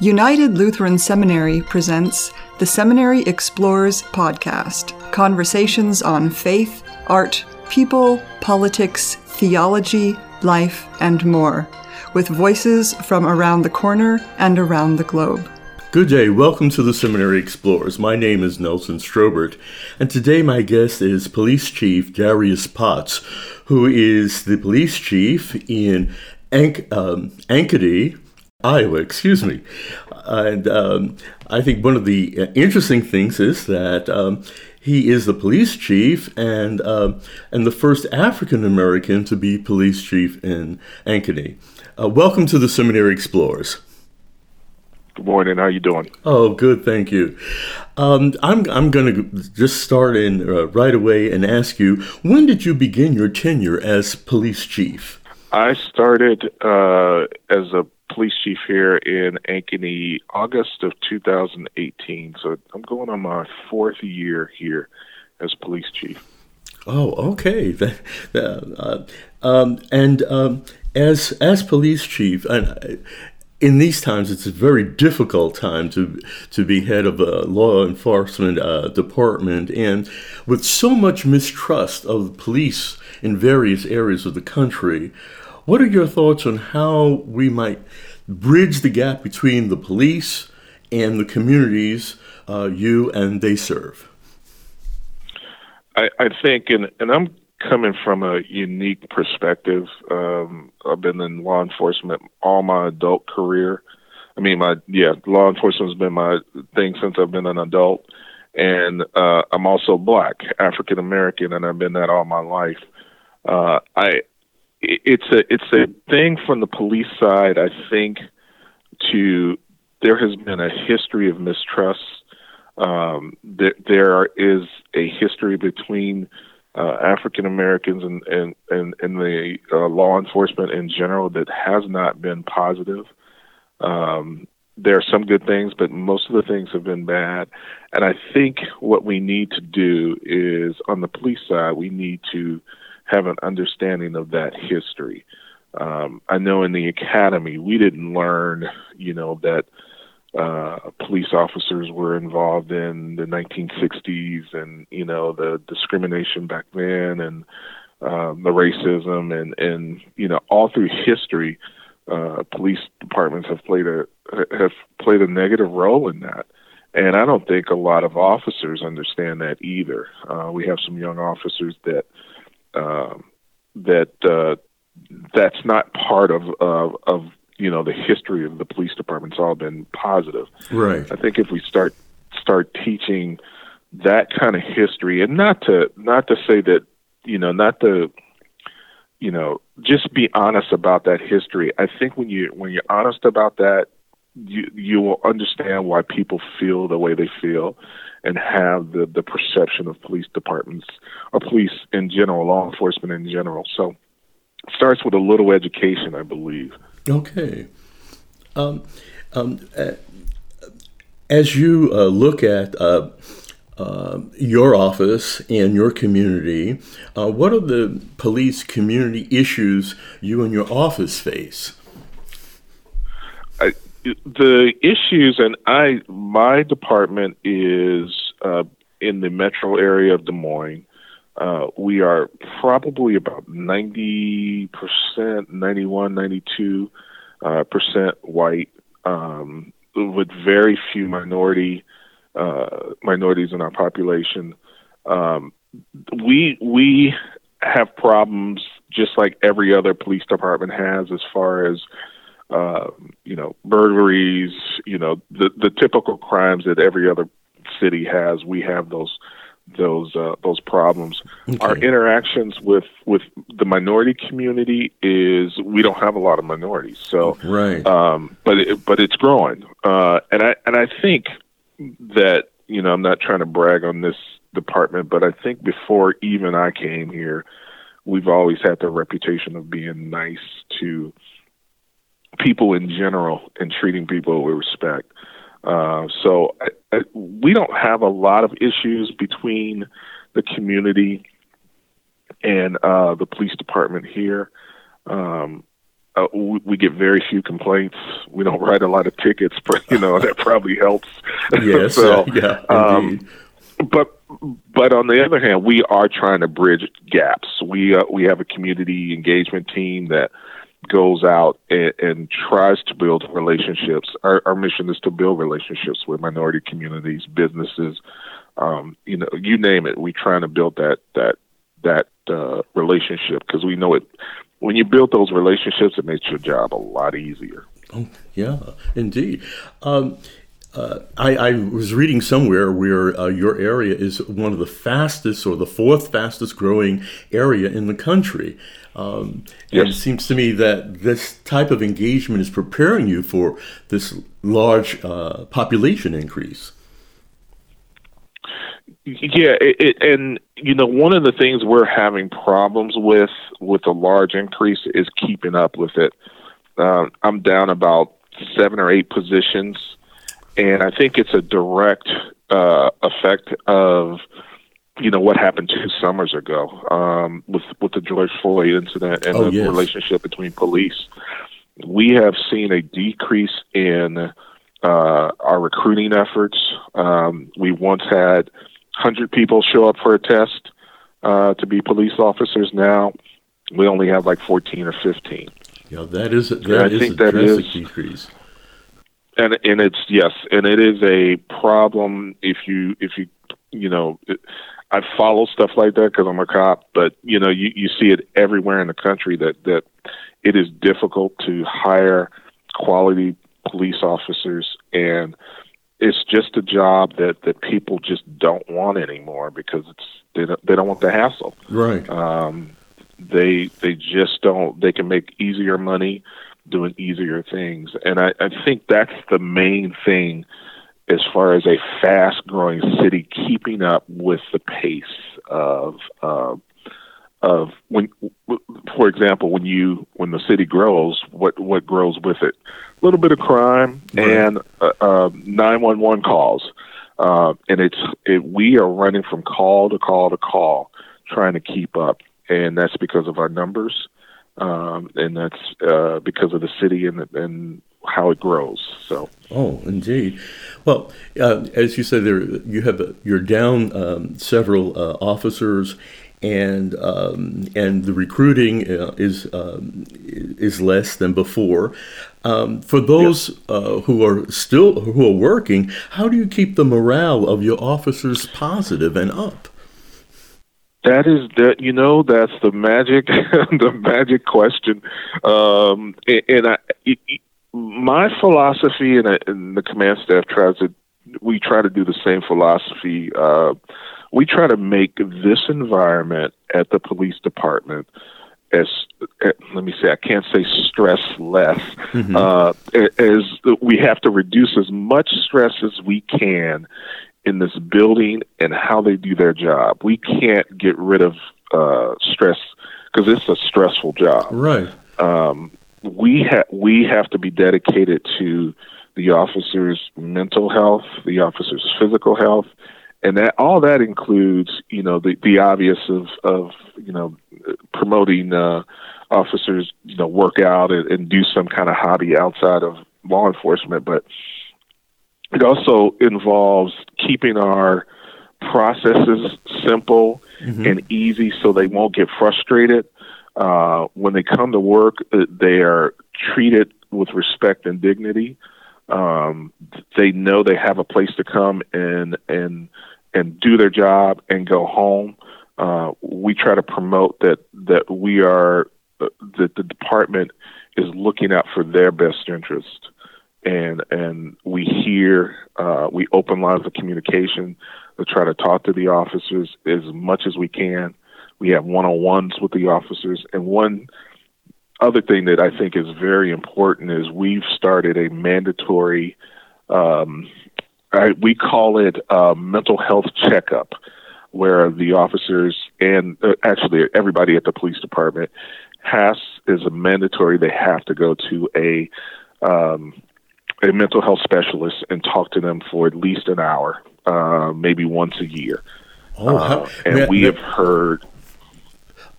United Lutheran Seminary presents the Seminary Explores podcast conversations on faith, art, people, politics, theology, life, and more, with voices from around the corner and around the globe. Good day. Welcome to the Seminary Explorers. My name is Nelson Strobert, and today my guest is Police Chief Darius Potts, who is the police chief in Ank- um, Iowa, excuse me. And um, I think one of the interesting things is that um, he is the police chief and um, and the first African American to be police chief in Ankeny. Uh, welcome to the Seminary Explorers. Good morning. How are you doing? Oh, good. Thank you. Um, I'm I'm going to just start in uh, right away and ask you when did you begin your tenure as police chief? I started uh, as a police chief here in Ankeny August of 2018. So I'm going on my fourth year here as police chief. Oh, okay. uh, um, and um, as as police chief, and in these times, it's a very difficult time to to be head of a law enforcement uh, department, and with so much mistrust of police in various areas of the country. What are your thoughts on how we might bridge the gap between the police and the communities uh, you and they serve? I, I think, and, and I'm coming from a unique perspective. Um, I've been in law enforcement all my adult career. I mean, my yeah, law enforcement has been my thing since I've been an adult, and uh, I'm also black, African American, and I've been that all my life. Uh, I it's a it's a thing from the police side. I think to there has been a history of mistrust. Um, there, there is a history between uh, African Americans and and and, and the uh, law enforcement in general that has not been positive. Um, there are some good things, but most of the things have been bad. And I think what we need to do is on the police side, we need to have an understanding of that history. Um, I know in the academy we didn't learn, you know, that uh, police officers were involved in the 1960s and you know the discrimination back then and um, the racism and and you know all through history, uh, police departments have played a have played a negative role in that. And I don't think a lot of officers understand that either. Uh, we have some young officers that um, that uh, that's not part of, of of you know the history of the police department. It's all been positive. Right. I think if we start start teaching that kind of history, and not to not to say that you know not to you know just be honest about that history. I think when you when you're honest about that, you you will understand why people feel the way they feel and have the the perception of police departments or police in general, law enforcement in general. So it starts with a little education, I believe. Okay. Um, um, as you uh, look at uh, uh your office and your community, uh, what are the police community issues you and your office face? The issues, and I, my department is uh, in the metro area of Des Moines. Uh, we are probably about 90%, 91, 92 uh, percent white, um, with very few minority uh, minorities in our population. Um, we we have problems just like every other police department has as far as uh, you know burglaries, you know the the typical crimes that every other city has. We have those those uh, those problems. Okay. Our interactions with with the minority community is we don't have a lot of minorities, so right. Um, but it, but it's growing, uh, and I and I think that you know I'm not trying to brag on this department, but I think before even I came here, we've always had the reputation of being nice to people in general and treating people with respect. Uh, so I, I, we don't have a lot of issues between the community and uh, the police department here. Um, uh, we, we, get very few complaints. We don't write a lot of tickets, but you know that probably helps. Yes, so, yeah, um, but but on the other hand, we are trying to bridge gaps. We uh, we have a community engagement team that goes out and, and tries to build relationships. Our, our, mission is to build relationships with minority communities, businesses, um, you know, you name it. We're trying to build that that that uh, relationship because we know it. When you build those relationships, it makes your job a lot easier. Oh, yeah, indeed. Um, uh, I, I, was reading somewhere where uh, your area is one of the fastest or the fourth fastest growing area in the country. Um, yes. And it seems to me that this type of engagement is preparing you for this large uh, population increase. Yeah, it, it, and you know, one of the things we're having problems with with a large increase is keeping up with it. Uh, I'm down about seven or eight positions, and I think it's a direct uh, effect of you know what happened two summers ago um, with with the George Floyd incident and oh, the yes. relationship between police. We have seen a decrease in uh, our recruiting efforts. Um, we once had 100 people show up for a test uh, to be police officers. Now we only have like 14 or 15. Yeah, that is that I is think a that drastic is, decrease. And and it's yes, and it is a problem if you if you you know. It, I follow stuff like that because I'm a cop, but you know, you, you see it everywhere in the country that that it is difficult to hire quality police officers, and it's just a job that that people just don't want anymore because it's they don't they don't want the hassle. Right. Um, they they just don't. They can make easier money doing easier things, and I, I think that's the main thing as far as a fast growing city keeping up with the pace of uh, of when for example when you when the city grows what what grows with it? A little bit of crime right. and uh, uh, 911 calls. Uh, and it's it, we are running from call to call to call trying to keep up. And that's because of our numbers um, and that's uh, because of the city and and how it grows. So. Oh, indeed. Well, uh, as you said, there you have a, you're down um, several uh, officers, and um, and the recruiting uh, is um, is less than before. Um, for those. Uh, who are still who are working, how do you keep the morale of your officers positive and up? That is that you know that's the magic the magic question, um, and, and I, it, my philosophy and, and, the command staff tries to we try to do the same philosophy. Uh, we try to make this environment at the police department as uh, let me say I can't say stress less mm-hmm. uh, as we have to reduce as much stress as we can in this building and how they do their job. We can't get rid of uh, stress because it's a stressful job. Right. Um, we have we have to be dedicated to the officers' mental health, the officers' physical health, and that all that includes, you know, the the obvious of of you know promoting uh, officers, you know, work out and, and do some kind of hobby outside of law enforcement, but it also involves keeping our processes simple mm-hmm. and easy so they won't get frustrated uh, when they come to work, uh, they are treated with respect and dignity. Um, they know they have a place to come and and and do their job and go home. Uh, we try to promote that that we are uh, that the department is looking out for their best interest, and and we hear uh, we open lines of communication to try to talk to the officers as much as we can we have one on ones with the officers. And one other thing that I think is very important is we've started a mandatory, um, I, we call it a mental health checkup, where the officers and uh, actually everybody at the police department has is a mandatory. They have to go to a um, a mental health specialist and talk to them for at least an hour, uh, maybe once a year. Oh, how, uh, and man, we man, have heard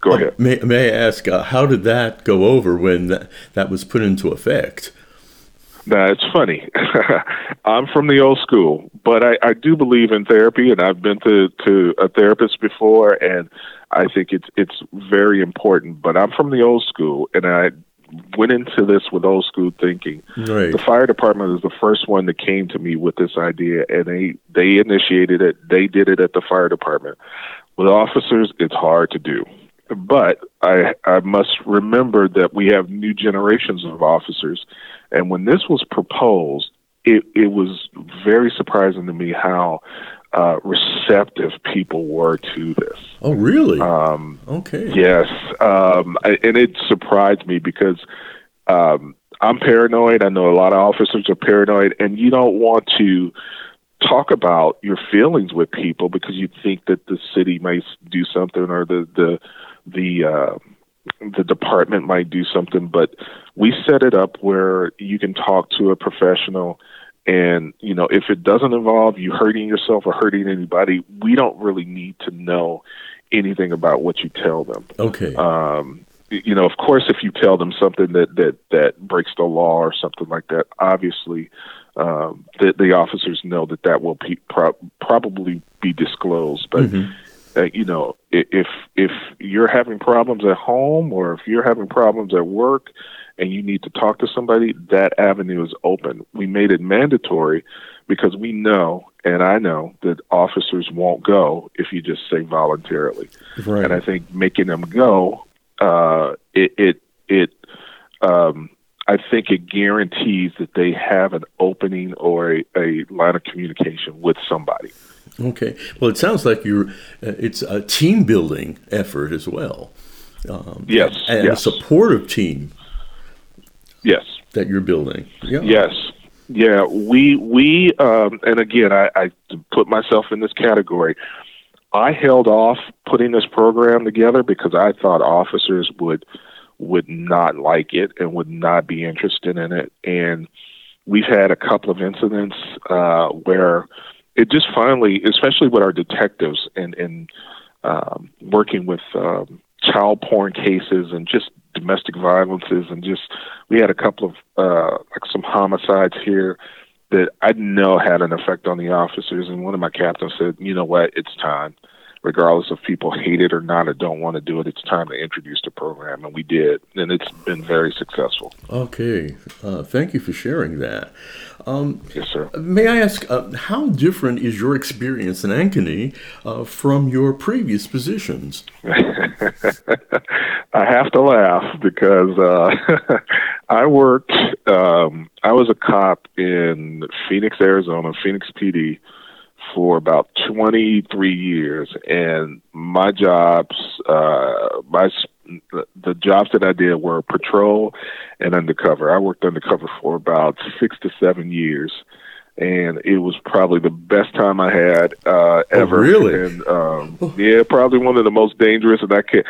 go ahead. May, may I ask, uh, how did that go over when that, that was put into effect? That's funny. I'm from the old school, but I, I do believe in therapy, and I've been to, to a therapist before, and I think it's it's very important. But I'm from the old school, and I went into this with old school thinking. Right. The fire department is the first one that came to me with this idea, and they they initiated it. They did it at the fire department. With officers, it's hard to do, but I I must remember that we have new generations of officers, and when this was proposed, it it was very surprising to me how uh, receptive people were to this. Oh, really? Um, okay. Yes, um, I, and it surprised me because um, I'm paranoid. I know a lot of officers are paranoid, and you don't want to talk about your feelings with people because you think that the city might do something or the the the uh, the department might do something. But we set it up where you can talk to a professional and, you know, if it doesn't involve you hurting yourself or hurting anybody, we don't really need to know anything about what you tell them. Okay. Um, you know, of course, if you tell them something that that that breaks the law or something like that, obviously, um, the, the officers know that that will pe- pro- probably be disclosed. But Mhm. Uh, you know, if if you're having problems at home or if you're having problems at work, and you need to talk to somebody, that avenue is open. We made it mandatory because we know, and I know, that officers won't go if you just say voluntarily. Right. And I think making them go, uh, it, it, it, um, I think it guarantees that they have an opening or a, a line of communication with somebody. Okay. Well, it sounds like you're. Uh, it's a team building effort as well. Um, Yes, And yes. a supportive team Yes. that you're building. Yeah. Yes. Yeah, we we um, and again, I, I put myself in this category. I held off putting this program together because I thought officers would would not like it and would not be interested in it. And we've had a couple of incidents uh, where it just finally, especially with our detectives and and um, working with um, child porn cases and just domestic violences and just we had a couple of uh, like some homicides here that I know had an effect on the officers. And one of my captains said, "You know what? It's time, regardless if people hate it or not or don't want to do it. It's time to introduce the program." And we did, and it's been very successful. Okay. Uh, thank you for sharing that. Um, Yes, sir. may I ask, uh, how different is your experience in Ankeny uh, from your previous positions? I have to laugh because uh, I worked. Um, I was a cop in Phoenix, Arizona, Phoenix PD, for about 23 years, and my jobs, uh, my the jobs that I did were patrol and undercover. I worked undercover for about six to seven years. And it was probably the best time I had uh, ever. really? And um, yeah, probably one of the most dangerous. And I can,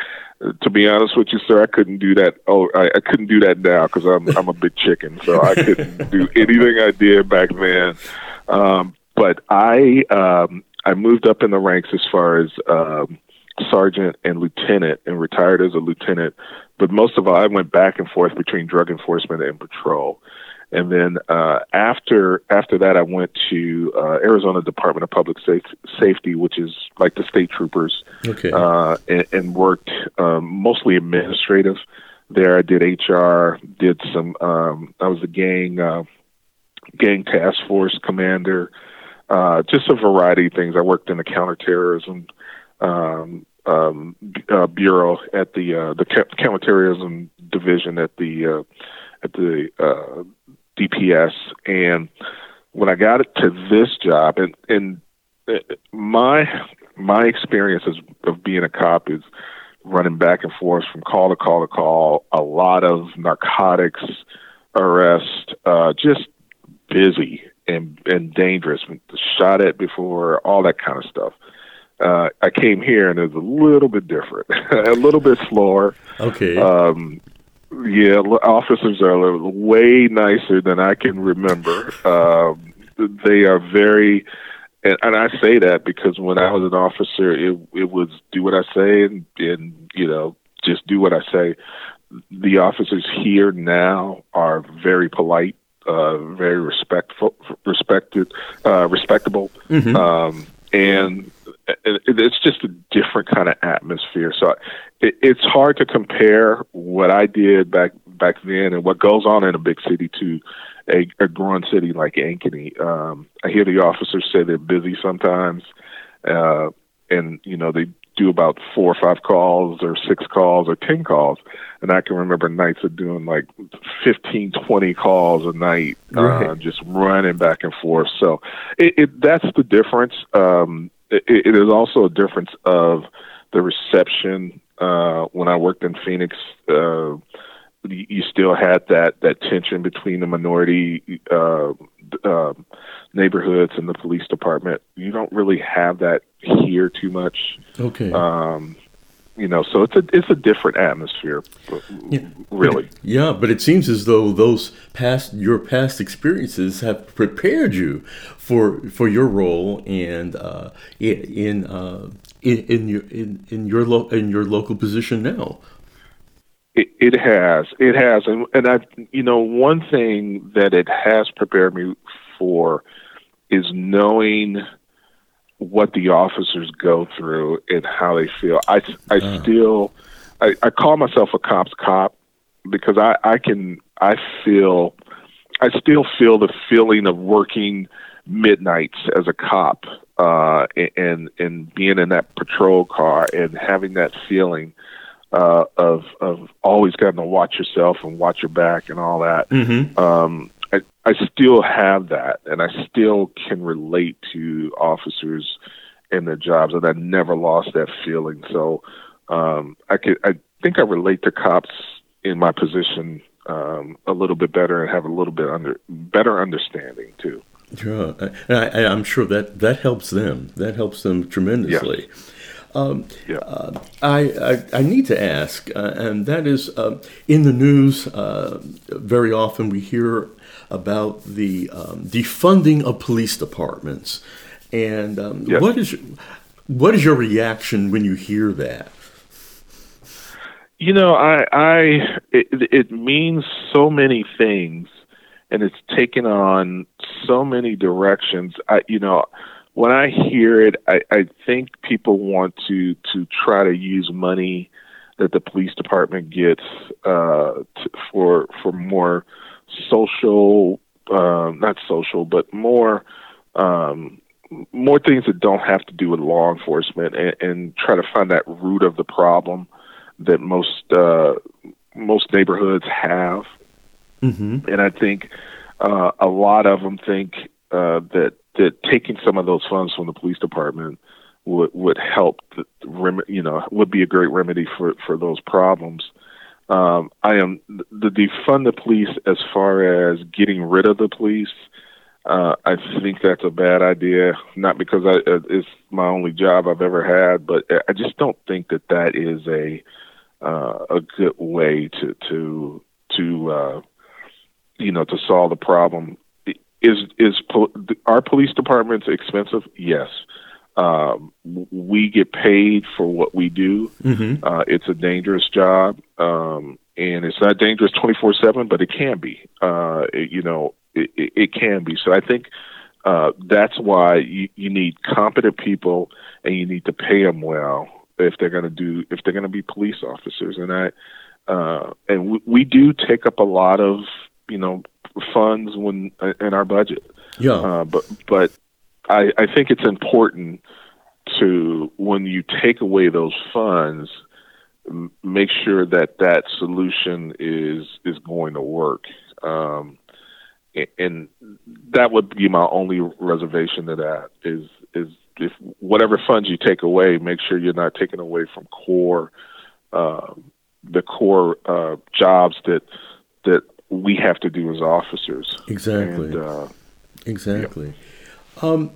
to be honest with you, sir, I couldn't do that. Oh, I, I couldn't do that now because I'm I'm a big chicken, so I couldn't do anything I did back then. Um, but I um, I moved up in the ranks as far as um, sergeant and lieutenant, and retired as a lieutenant. But most of all, I went back and forth between drug enforcement and patrol. And then uh, after after that, I went to uh, Arizona Department of Public Safe- Safety, which is like the state troopers Okay. uh, and, and worked um, mostly administrative. There, I did HR, did some. Um, I was a gang uh, gang task force commander, uh, just a variety of things. I worked in the counterterrorism um, um, uh, bureau at the uh, the counterterrorism division at the uh, at the uh, DPS, and when I got to this job, and and uh, my my experience of being a cop is running back and forth from call to call to call, a lot of narcotics arrest, uh, just busy and and dangerous, shot at before, all that kind of stuff. Uh, I came here and it was a little bit different, a little bit slower. okay. Um, yeah, officers are a little- way nicer than I can remember. Um, they are very, and, and I say that because when I was an officer, it it was do what I say and and you know just do what I say. The officers here now are very polite, uh, very respectful, respected, uh, respectable, mm-hmm. um, and it's just a different kind of atmosphere. So it, it's hard to compare what I did back back then and what goes on in a big city to a, a growing city like Ankeny. Um, I hear the officers say they're busy sometimes, uh, and you know they do about four or five calls or six calls or 10 calls. And I can remember nights of doing like 15, 20 calls a night, uh, right. uh, just running back and forth. So it, it that's the difference. Um, it, it is also a difference of the reception. Uh, when I worked in Phoenix, uh, you still had that that tension between the minority uh, uh, neighborhoods and the police department. You don't really have that here too much. Okay. Um, you know, so it's a it's a different atmosphere, yeah. really. Yeah, but it seems as though those past your past experiences have prepared you for for your role and uh, in uh, in in your in, in your lo- in your local position now. It, it has, it has, and and I, you know, one thing that it has prepared me for is knowing what the officers go through and how they feel. I, I uh. still, I, I call myself a cop's cop because I, I can, I feel, I still feel the feeling of working midnights as a cop uh, and and being in that patrol car and having that feeling uh, of of always having to watch yourself and watch your back and all that. Mm-hmm. Um, I, I still have that, and I still can relate to officers in their jobs, and I never lost that feeling. So um, I could, I think I relate to cops in my position um, a little bit better and have a little bit under better understanding too. Sure, and I, am sure that that helps them. That helps them tremendously. Yes. Um, yeah. Uh, I, I, I need to ask, uh, and that is uh, in the news. Uh, very often we hear about the um, defunding of police departments. And um, yes. what is what is your reaction when you hear that? You know, I, I it, it means so many things, and it's taken on so many directions. I, you know, when I hear it, I, I think people want to to try to use money that the police department gets uh, to, for for more social, uh, not social, but more um, more things that don't have to do with law enforcement, and, and try to find that root of the problem that most uh, most neighborhoods have. Mm-hmm. And I think uh, a lot of them think uh, that that taking some of those funds from the police department would would help the, you know would be a great remedy for for those problems um, I am the defund the police as far as getting rid of the police. Uh, I think that's a bad idea. Not because I, uh, it's my only job I've ever had, but I just don't think that that is a uh, a good way to to to uh, you know to solve the problem. Is is po- our police departments expensive? Yes. Um, we get paid for what we do. Mm-hmm. Uh, it's a dangerous job, um, and it's not dangerous twenty four seven, but it can be. Uh, it, you know, it, it, it, can be. So I think uh, that's why you, you need competent people, and you need to pay them well if they're going to do if they're going to be police officers. And I uh, and we, we do take up a lot of you know funds when in our budget. Yeah. Uh, but but I, I think it's important to when you take away those funds, m- make sure that that solution is is going to work. Um, and that would be my only reservation to that is is if whatever funds you take away, make sure you're not taking away from core uh, the core uh, jobs that that we have to do as officers. Exactly. And, uh, exactly. Yeah. Um,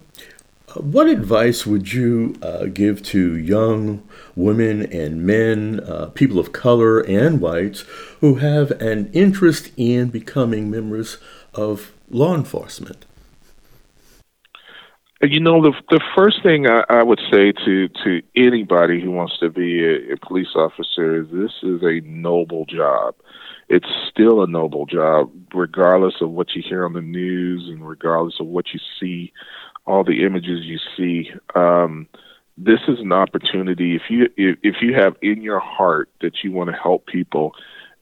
what advice would you uh, give to young women and men, uh, people of color and whites, who have an interest in becoming members of law enforcement? You know, the the first thing I, I would say to to anybody who wants to be a, a police officer is this is a noble job. It's still a noble job, regardless of what you hear on the news and regardless of what you see, all the images you see. Um, this is an opportunity if you if, if you have in your heart that you want to help people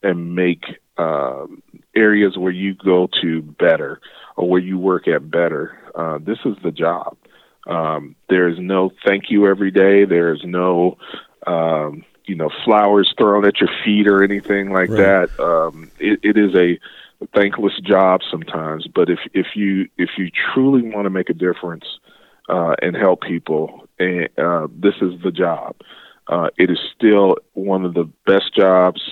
and make um, areas where you go to better or where you work at better. Uh, this is the job. Um, there is no thank you every day. There is no, um, you know, flowers thrown at your feet or anything like right. that. Um, it, it is a thankless job sometimes. But if if you if you truly want to make a difference uh, and help people, and uh, this is the job. Uh, it is still one of the best jobs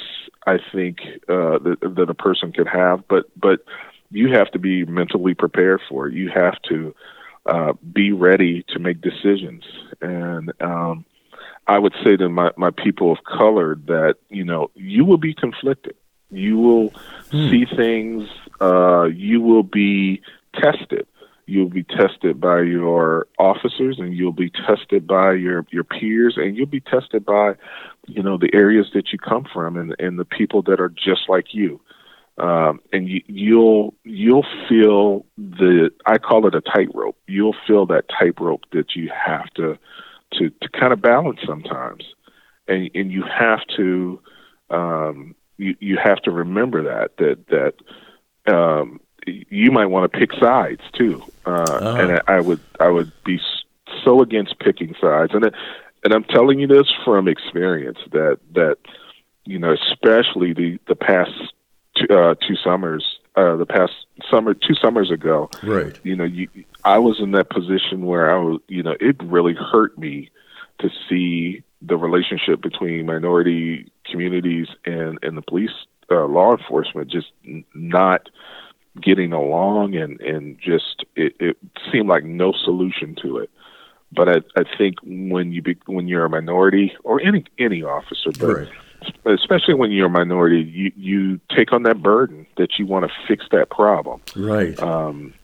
I think uh, that, that a person could have, but but you have to be mentally prepared for it. You have to uh, be ready to make decisions. And um, I would say to my, my people of color that you know you will be conflicted. You will hmm. see things. Uh, you will be tested. You'll be tested by your officers, and you'll be tested by your your peers, and you'll be tested by you know the areas that you come from and and the people that are just like you um, and you, you'll you'll feel the I call it a tightrope. You'll feel that tightrope that you have to to to kind of balance sometimes, and and you have to um, you you have to remember that that that um, you might want to pick sides too, uh, oh. and I, I would I would be so against picking sides, and and I'm telling you this from experience that that you know, especially the the past two, uh, two summers, uh, the past summer, two summers ago. Right. You know, you, I was in that position where I was, you know, it really hurt me to see the relationship between minority communities and and the police, uh, law enforcement, just n- not getting along, and and just it, it seemed like no solution to it. But I, I think when you be, when you're a minority or any any officer, but right. Especially when you're a minority, you you take on that burden that you want to fix that problem. Right. Um,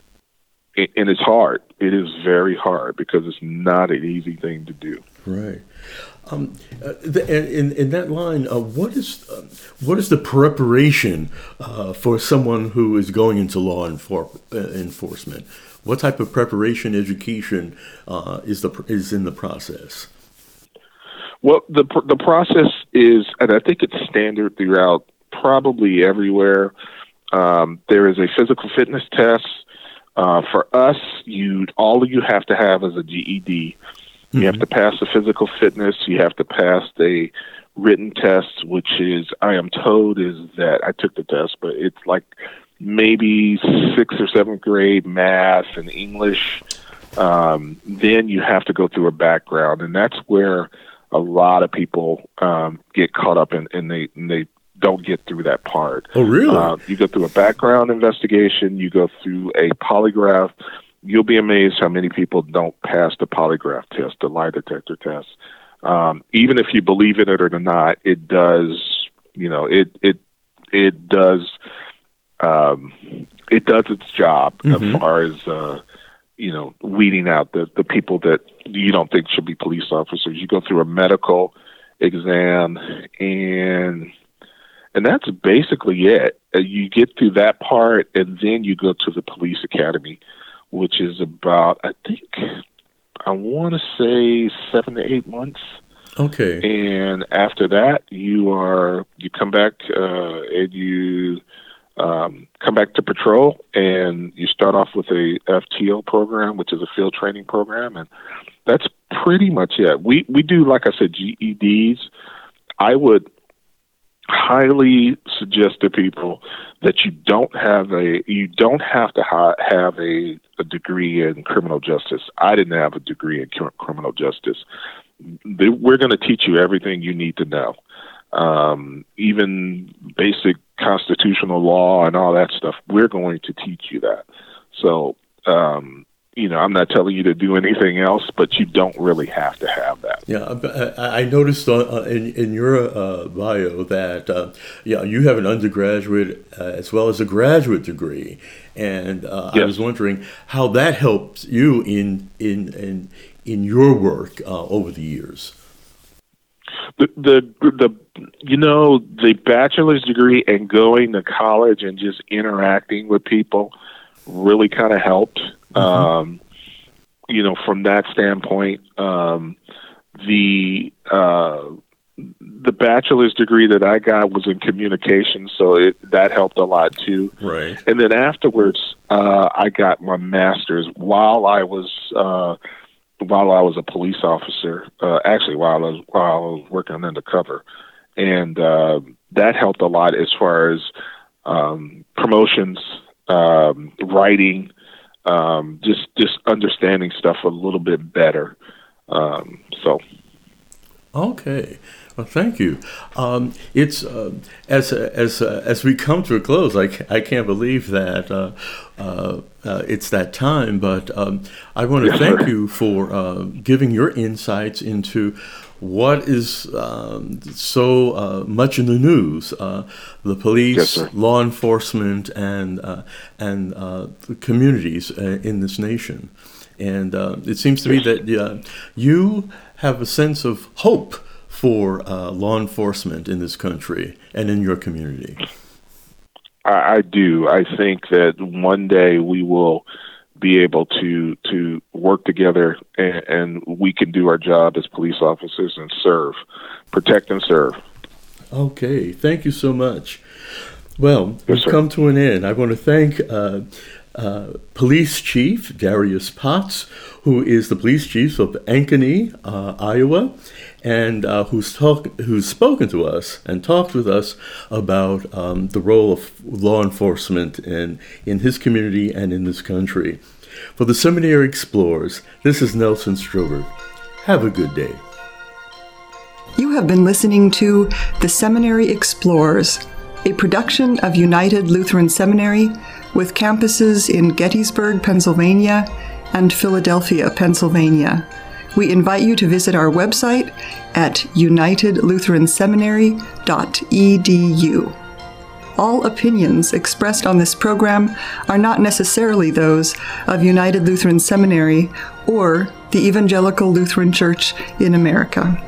and it's hard. It is very hard because it's not an easy thing to do. Right. Um, uh, the, in, in that line, uh, what is uh, what is the preparation uh, for someone who is going into law enfor- uh, enforcement? What type of preparation, education uh, is the is in the process? Well, the the process is, and I think it's standard throughout probably everywhere. Um, there is a physical fitness test. Uh, for us, you all you have to have is a GED. You mm-hmm. have to pass the physical fitness. You have to pass a written test, which is I am told is that I took the test, but it's like maybe sixth or seventh grade math and English. Um, then you have to go through a background, and that's where a lot of people um, get caught up in, and they and they don't get through that part. Oh, really? Uh, you go through a background investigation. You go through a polygraph. You'll be amazed how many people don't pass the polygraph test, the lie detector test. Um, even if you believe in it or not, it does. You know, it it it does um, it does its job mm-hmm. as far as uh, you know weeding out the the people that you don't think should be police officers. You go through a medical exam and and that's basically it. Uh, you get through that part, and then you go to the police academy, which is about I think I want to say seven to eight months. Okay. And after that, you are you come back uh, and you um, come back to patrol, and you start off with a FTO program, which is a field training program, and that's pretty much it. We we do, like I said, GEDs. I would highly suggest to people that you don't have a you don't have to ha- have a, a degree in criminal justice. I didn't have a degree in criminal justice. We're going to teach you everything you need to know um, even basic constitutional law and all that stuff. We're going to teach you that. So um, you know, I'm not telling you to do anything else, but you don't really have to have that. Yeah, I noticed uh, in, in your uh, bio that uh, yeah, you have an undergraduate uh, as well as a graduate degree, and uh, yes. I was wondering how that helps you in in in in your work uh, over the years. The, the the you know the bachelor's degree and going to college and just interacting with people really kind of helped. Mm-hmm. Um, you know, from that standpoint, um, the uh, the bachelor's degree that I got was in communication, so it, that helped a lot too. Right. And then afterwards, uh, I got my master's while I was uh, while I was a police officer. Uh, actually, while I was while I was working undercover, and uh, that helped a lot as far as um, promotions, um, writing, um, just just understanding stuff a little bit better. Um, so, okay. Well, thank you. Um, it's uh, as as uh, as we come to a close. I, I can't believe that uh, uh, uh it's that time. But um, I want to thank you for uh, giving your insights into what is um, so much in the news: the police, yes, law enforcement, and and the communities in this nation. And it seems to me that you have a sense of hope for uh, law enforcement in this country and in your community? I, I do. I think that one day we will be able to to work together and, and, we can do our job as police officers and serve, protect and serve. Okay, thank you so much. Well, yes, we've come to an end. I want to thank uh, uh, Police Chief Darius Potts, who is the police chief of Ankeny, uh, Iowa, and uh, who's talk, who's spoken to us and talked with us about um, the role of law enforcement in in his community and in this country. For the Seminary Explorers, this is Nelson Strobert. Have a good day. You have been listening to The Seminary Explorers, a production of United Lutheran Seminary with campuses in Gettysburg, Pennsylvania and Philadelphia, Pennsylvania. We invite you to visit our website at unitedlutheranseminary.edu. All opinions expressed on this program are not necessarily those of United Lutheran Seminary or the Evangelical Lutheran Church in America.